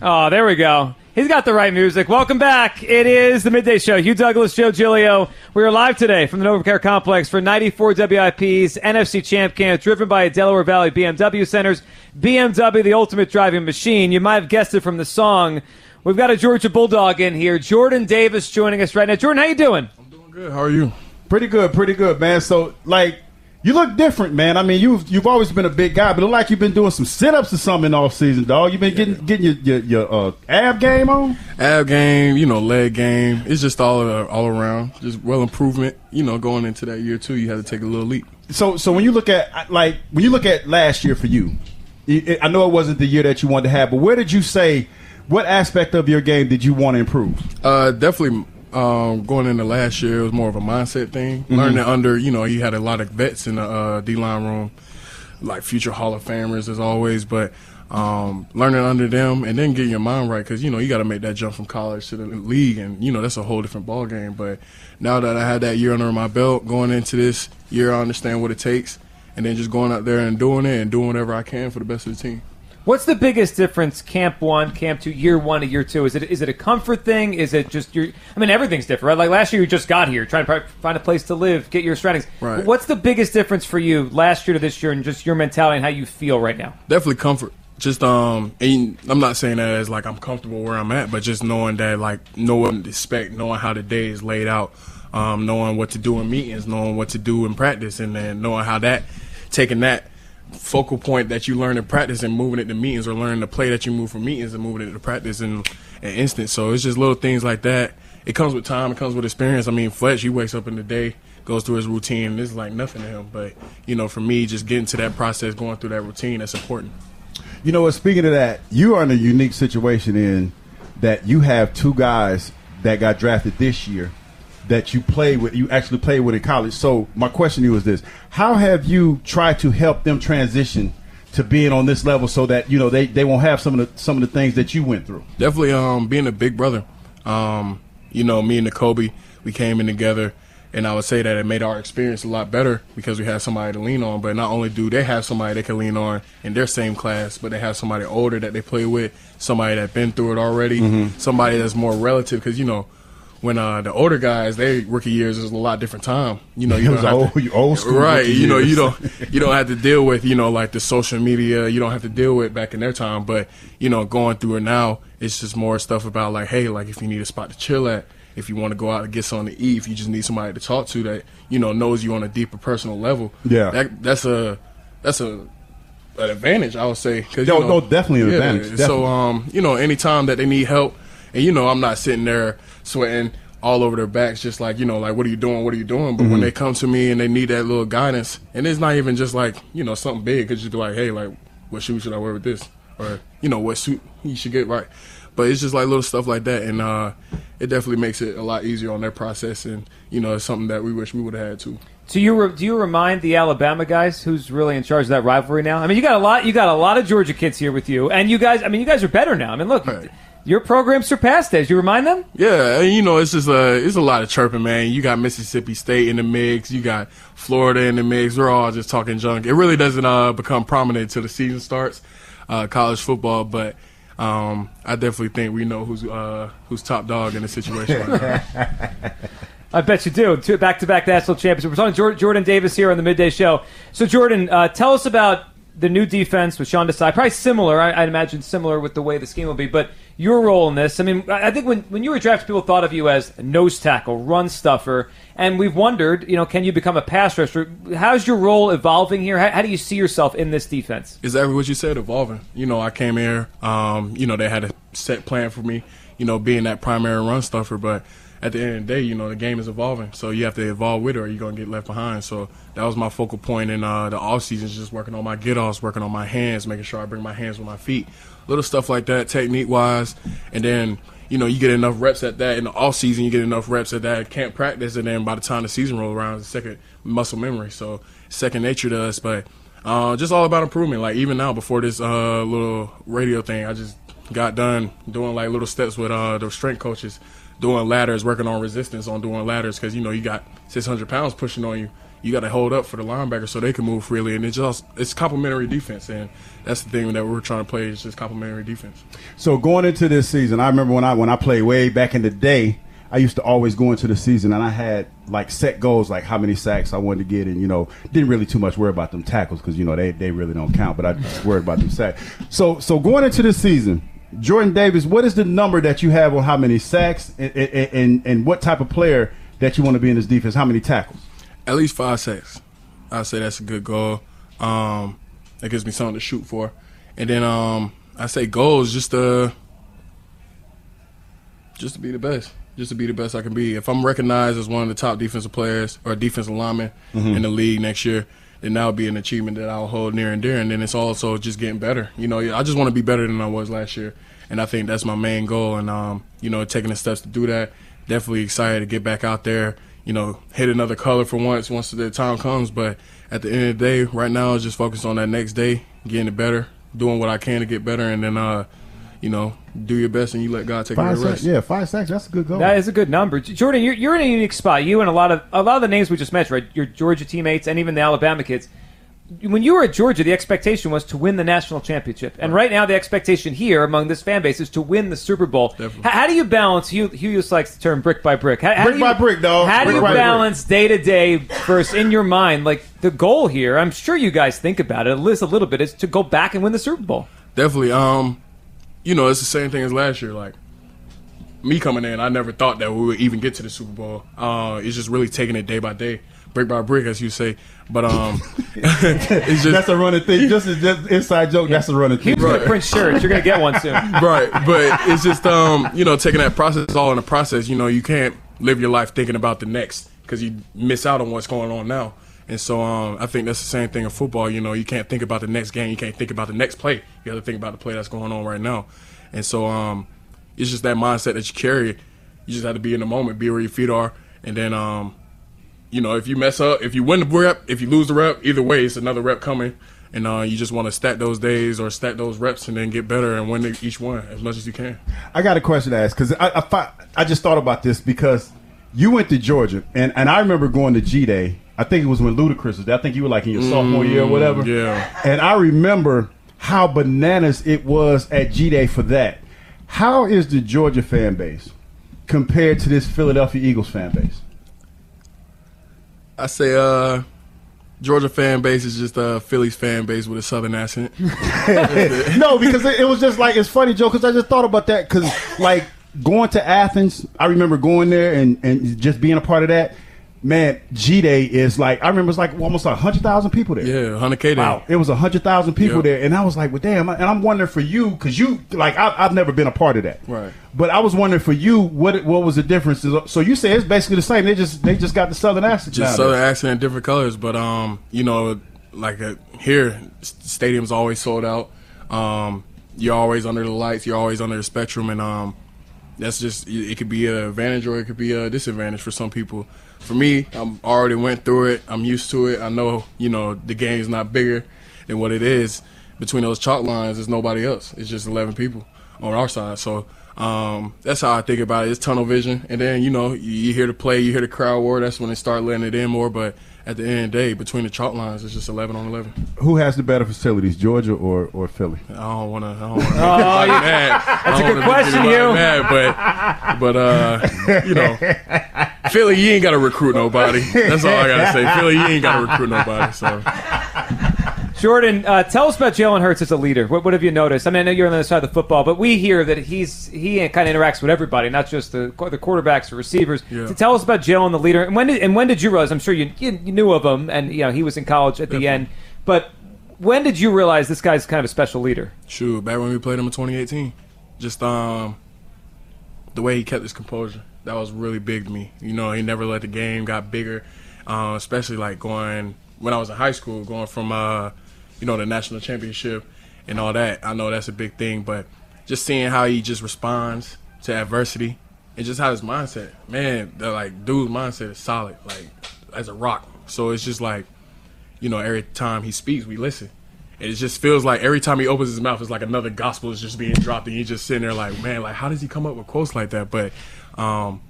Oh, there we go. He's got the right music. Welcome back. It is the midday show. Hugh Douglas, Joe Giglio. We are live today from the NovaCare Complex for 94 WIP's NFC Champ Camp, driven by Delaware Valley BMW Centers. BMW, the ultimate driving machine. You might have guessed it from the song. We've got a Georgia Bulldog in here. Jordan Davis joining us right now. Jordan, how you doing? I'm doing good. How are you? Pretty good, pretty good, man. So, like, you look different, man. I mean, you've you've always been a big guy, but it look like you've been doing some sit ups or something off season, dog. You've been getting getting your your, your uh, ab game on. Ab game, you know, leg game. It's just all uh, all around, just well improvement. You know, going into that year too, you had to take a little leap. So, so when you look at like when you look at last year for you, I know it wasn't the year that you wanted to have, but where did you say what aspect of your game did you want to improve? Uh, definitely. Um, going into last year, it was more of a mindset thing. Mm-hmm. Learning under, you know, you had a lot of vets in the uh, D line room, like future Hall of Famers as always, but um, learning under them and then getting your mind right because you know you got to make that jump from college to the league, and you know that's a whole different ball game. But now that I had that year under my belt, going into this year, I understand what it takes, and then just going out there and doing it and doing whatever I can for the best of the team. What's the biggest difference, camp one, camp two, year one to year two? Is it is it a comfort thing? Is it just your? I mean, everything's different, right? Like last year, you just got here, trying to find a place to live, get your surroundings. Right. What's the biggest difference for you last year to this year, and just your mentality and how you feel right now? Definitely comfort. Just um, and I'm not saying that as like I'm comfortable where I'm at, but just knowing that like knowing the expect, knowing how the day is laid out, um, knowing what to do in meetings, knowing what to do in practice, and then knowing how that taking that focal point that you learn in practice and moving it to meetings or learning the play that you move from meetings and moving it to practice in an instant. So it's just little things like that. It comes with time. It comes with experience. I mean, Fletch, he wakes up in the day, goes through his routine, and it's like nothing to him. But, you know, for me, just getting to that process, going through that routine, that's important. You know what? Speaking of that, you are in a unique situation in that you have two guys that got drafted this year that you play with, you actually play with in college. So my question to you is this: How have you tried to help them transition to being on this level so that you know they, they won't have some of the some of the things that you went through? Definitely, um, being a big brother. Um, you know, me and Nakobe, we came in together, and I would say that it made our experience a lot better because we had somebody to lean on. But not only do they have somebody they can lean on in their same class, but they have somebody older that they play with, somebody that's been through it already, somebody that's more relative. Because you know, when uh, the older guys, their rookie years is a lot different time. You know, you don't have old- to- old school right? You know, you don't you don't have to deal with you know like the social media. You don't have to deal with back in their time. But you know, going through it now, it's just more stuff about like, hey, like if you need a spot to chill at, if you want to go out and get something to eat, if you just need somebody to talk to that you know knows you on a deeper personal level. Yeah. that, that's a that's a an advantage, I would say. Cause, No, know, no, definitely an advantage, So, um, you know, anytime that they need help, and you know, I'm not sitting there sweating all over their backs, just like you know, like what are you doing? What are you doing? But Mm-hmm. when they come to me and they need that little guidance, and it's not even just like you know something big, it's just like, hey, like what shoe should I wear with this, or you know what suit you should get right. But it's just like little stuff like that, and uh, it definitely makes it a lot easier on their process, and you know, it's something that we wish we would have had too. Do you re- do you remind the Alabama guys who's really in charge of that rivalry now? I mean, you got a lot you got a lot of Georgia kids here with you, and you guys. I mean, you guys are better now. I mean, look, Right. Your program surpassed theirs. You remind them. Yeah, you know, it's just uh, it's a lot of chirping, man. You got Mississippi State in the mix, you got Florida in the mix. We're all just talking junk. It really doesn't uh, become prominent till the season starts, uh, college football. But um, I definitely think we know who's uh, who's top dog in the situation right. I bet you do. Two back-to-back national champions. We're talking Jordan Davis here on the midday show. So, Jordan, uh, tell us about the new defense with Sean Desai, probably similar. I, I'd imagine similar with the way the scheme will be. But your role in this, I mean, I think when, when you were drafted, people thought of you as nose tackle, run stuffer, and we've wondered, you know, can you become a pass rusher? How's your role evolving here? How, how do you see yourself in this defense? exactly what you said, evolving. You know, I came here, um, you know, they had a set plan for me, you know, being that primary run stuffer, but at the end of the day, you know, the game is evolving. So you have to evolve with it or you're going to get left behind. So that was my focal point in uh, the off season, just working on my get offs, working on my hands, making sure I bring my hands with my feet. Little stuff like that, technique wise. And then, you know, you get enough reps at that in the off season, you get enough reps at that camp practice, and then by the time the season rolls around, it's second muscle memory. So second nature to us. But uh, just all about improvement. Like even now, before this uh, little radio thing, I just got done doing like little steps with uh, the strength coaches, doing ladders, working on resistance on doing ladders because you know you got 600 pounds pushing on you. You got to hold up for the linebacker so they can move freely, and it's just it's complementary defense, and that's the thing that we're trying to play is just complementary defense. So going into this season, I remember when I when I played way back in the day, I used to always go into the season and I had like set goals, like how many sacks I wanted to get, and you know didn't really too much worry about them tackles because you know they they really don't count, but I just worried about them sacks. So so going into this season, Jordan Davis, what is the number that you have on how many sacks and and, and, and what type of player that you want to be in this defense? How many tackles? At least five sacks. I say that's a good goal. Um, that gives me something to shoot for, and then um, I say goals just to just to be the best, just to be the best I can be. If I'm recognized as one of the top defensive players or defensive linemen in the league next year, then that'll be an achievement that I'll hold near and dear. And then it's also just getting better. You know, I just want to be better than I was last year, and I think that's my main goal. And um, you know, taking the steps to do that. Definitely excited to get back out there. You know, hit another color for once once the time comes. But at the end of the day, right now, just focus on that next day, getting it better, doing what I can to get better, and then uh, you know, do your best and you let God take care of the rest. yeah, five sacks. That's a good goal. That is a good number, Jordan. You're, you're in a unique spot. You and a lot of a lot of the names we just mentioned, right? Your Georgia teammates and even the Alabama kids. When you were at Georgia, the expectation was to win the national championship, and right now the expectation here among this fan base is to win the Super Bowl. Definitely. How, how do you balance? Hugh, Hugh just likes the term brick by brick. How, how Brick do you, by brick, dog. How do you balance day to day versus in your mind, like the goal here? I'm sure you guys think about it at least a little bit. Is to go back and win the Super Bowl. Definitely. Um, you know, it's the same thing as last year. Like me coming in, I never thought that we would even get to the Super Bowl. Uh, it's just really taking it day by day, brick by brick, as you say. But um, it's just That's a running thing. Just, just inside joke. That's a running thing. Hugh's gonna print shirts. You're gonna get one soon. right. But it's just um, you know, taking that process all in the process. You know, you can't live your life thinking about the next because you miss out on what's going on now. And so um, I think that's the same thing in football. You know, you can't think about the next game. You can't think about the next play. You got to think about the play that's going on right now. And so um, it's just that mindset that you carry. You just have to be in the moment, be where your feet are, and then um, you know, if you mess up, if you win the rep, if you lose the rep, either way, it's another rep coming. And uh, you just want to stack those days or stack those reps and then get better and win each one as much as you can. I got a question to ask because I, I I just thought about this because you went to Georgia and, and I remember going to G Day. I think it was when Ludacris was there. I think you were like in your sophomore year or whatever. yeah. And I remember how bananas it was at G Day for that. How is the Georgia fan base compared to this Philadelphia Eagles fan base? I say uh, Georgia fan base is just a Phillies fan base with a southern accent. no, because it, it was just like it's funny, Joe. Because I just thought about that. Because like going to Athens, I remember going there and and just being a part of that. Man, G Day is like I remember it's like almost like hundred thousand people there. Yeah, 100K day. Wow, it was a hundred thousand people Yeah. there, and I was like, "Well, damn!" And I'm wondering for you because you like I, I've never been a part of that, Right. But I was wondering for you what what was the difference? So you say it's basically the same. They just they just got the southern accent. just southern accent in different colors. But um, you know, like uh, here, stadium's always sold out. Um, you're always under the lights. You're always under the spectrum, and um, that's just it could be an advantage or it could be a disadvantage for some people. For me, I'm already went through it. I'm used to it. I know, you know, the game's not bigger than what it is. Between those chalk lines, there's nobody else. It's just 11 people on our side. So um, that's how I think about it. It's tunnel vision, and then you know, you, you hear the play, you hear the crowd war. That's when they start letting it in more. But at the end of the day, between the chalk lines, it's just 11 on 11. Who has the better facilities, Georgia or or Philly? I don't want to. I don't want to make anybody mad. That's a good question, you. Mad, but but uh, you know, Philly, you ain't got to recruit nobody. That's all I gotta say. Philly, you ain't got to recruit nobody. So Jordan, uh, tell us about Jalen Hurts as a leader. What, what have you noticed? I mean, I know you're on the other side of the football, but we hear that he's he kind of interacts with everybody, not just the the quarterbacks or receivers. Yeah. So tell us about Jalen, the leader, and when did and when did you realize? I'm sure you you, you knew of him, and you know he was in college at the Definitely. end, but when did you realize this guy's kind of a special leader? Shoot, back when we played him in 2018, just um, the way he kept his composure, that was really big to me. You know, he never let the game got bigger, uh, especially like going when I was in high school, going from uh, you know, the national championship and all that. I know that's a big thing, but just seeing how he just responds to adversity and just how his mindset, man, the like dude's mindset is solid, like as a rock. So it's just like, you know, every time he speaks, we listen. And it just feels like every time he opens his mouth, it's like another gospel is just being dropped, and you just sitting there like, man, like how does he come up with quotes like that? But um,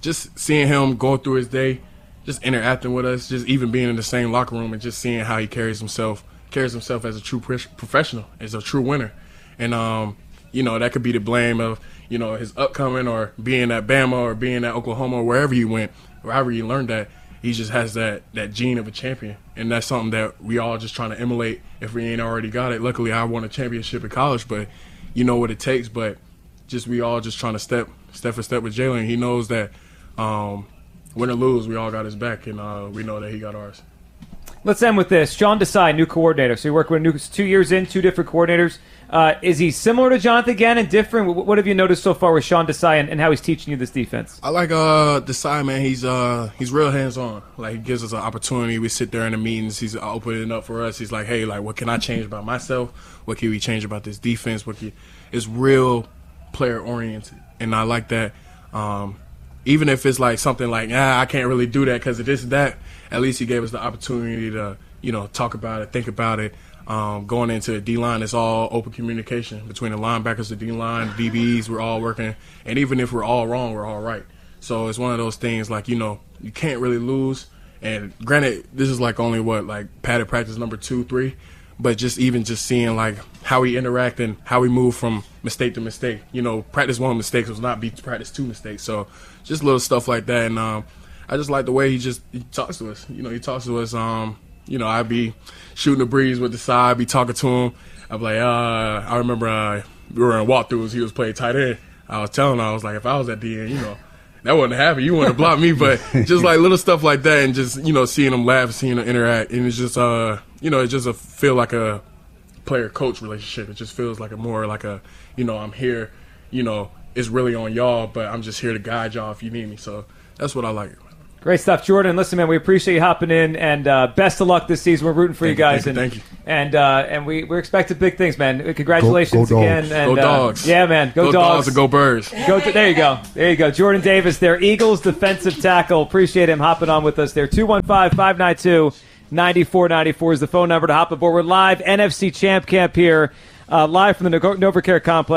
just seeing him go through his day, just interacting with us, just even being in the same locker room, and just seeing how he carries himself, carries himself as a true professional, as a true winner, and um, you know that could be the blame of you know his upcoming or being at Bama or being at Oklahoma or wherever he went, or wherever he learned that. He just has that that gene of a champion, and that's something that we all just trying to emulate if we ain't already got it. Luckily, I won a championship in college, but you know what it takes. But just we all just trying to step step for step with Jalen. He knows that um, win or lose, we all got his back, and uh, we know that he got ours. Let's end with this. Sean Desai, new coordinator. So you work with new two years in, two different coordinators. Uh, is he similar to Jonathan Gannon and different? What have you noticed so far with Sean Desai and, and how he's teaching you this defense? I like uh Desai man. He's uh he's real hands on. Like he gives us an opportunity. We sit there in the meetings. He's opening up for us. He's like, hey, like what can I change about myself? What can we change about this defense? What can it's real player oriented, and I like that. Um, even if it's like something like, ah, I can't really do that because of this that. At least he gave us the opportunity to you know talk about it, think about it. Um, going into the D line, it's all open communication between the linebackers, the D line, DBs. We're all working, and even if we're all wrong, we're all right. So it's one of those things like you know you can't really lose. And granted, this is like only what like padded practice number two, three, but just even just seeing like how we interact and how we move from mistake to mistake. You know, practice one mistakes was not be practice two mistakes. So just little stuff like that, and um, I just like the way he just he talks to us. You know, he talks to us. Um, you know, I'd be shooting the breeze with Desai, i be talking to him. I'd be like, uh, I remember uh, we were in walkthroughs. He was playing tight end. I was telling him, I was like, if I was at the end, you know, that wouldn't happen. You wouldn't have blocked me, but just like little stuff like that, and just you know, seeing him laugh, seeing him interact, and it's just uh, you know, it just a, feel like a player coach relationship. It just feels like a more like a, you know, I'm here, you know, it's really on y'all, but I'm just here to guide y'all if you need me. So that's what I like. Great stuff, Jordan. Listen, man, we appreciate you hopping in, and uh, best of luck this season. We're rooting for you Thank you, guys, thank you, and thank you. and uh, and we we're expecting big things, man. Congratulations Go- go again, dogs. and Go uh, dogs. yeah, man, go, Go dogs. dogs and go birds. Go to, there you go. There you go. Jordan Davis, their Eagles defensive tackle. Appreciate him hopping on with us there. 215 592 9494 is the phone number to hop aboard. We're live NFC Champ Camp here, uh, live from the Novacare Complex.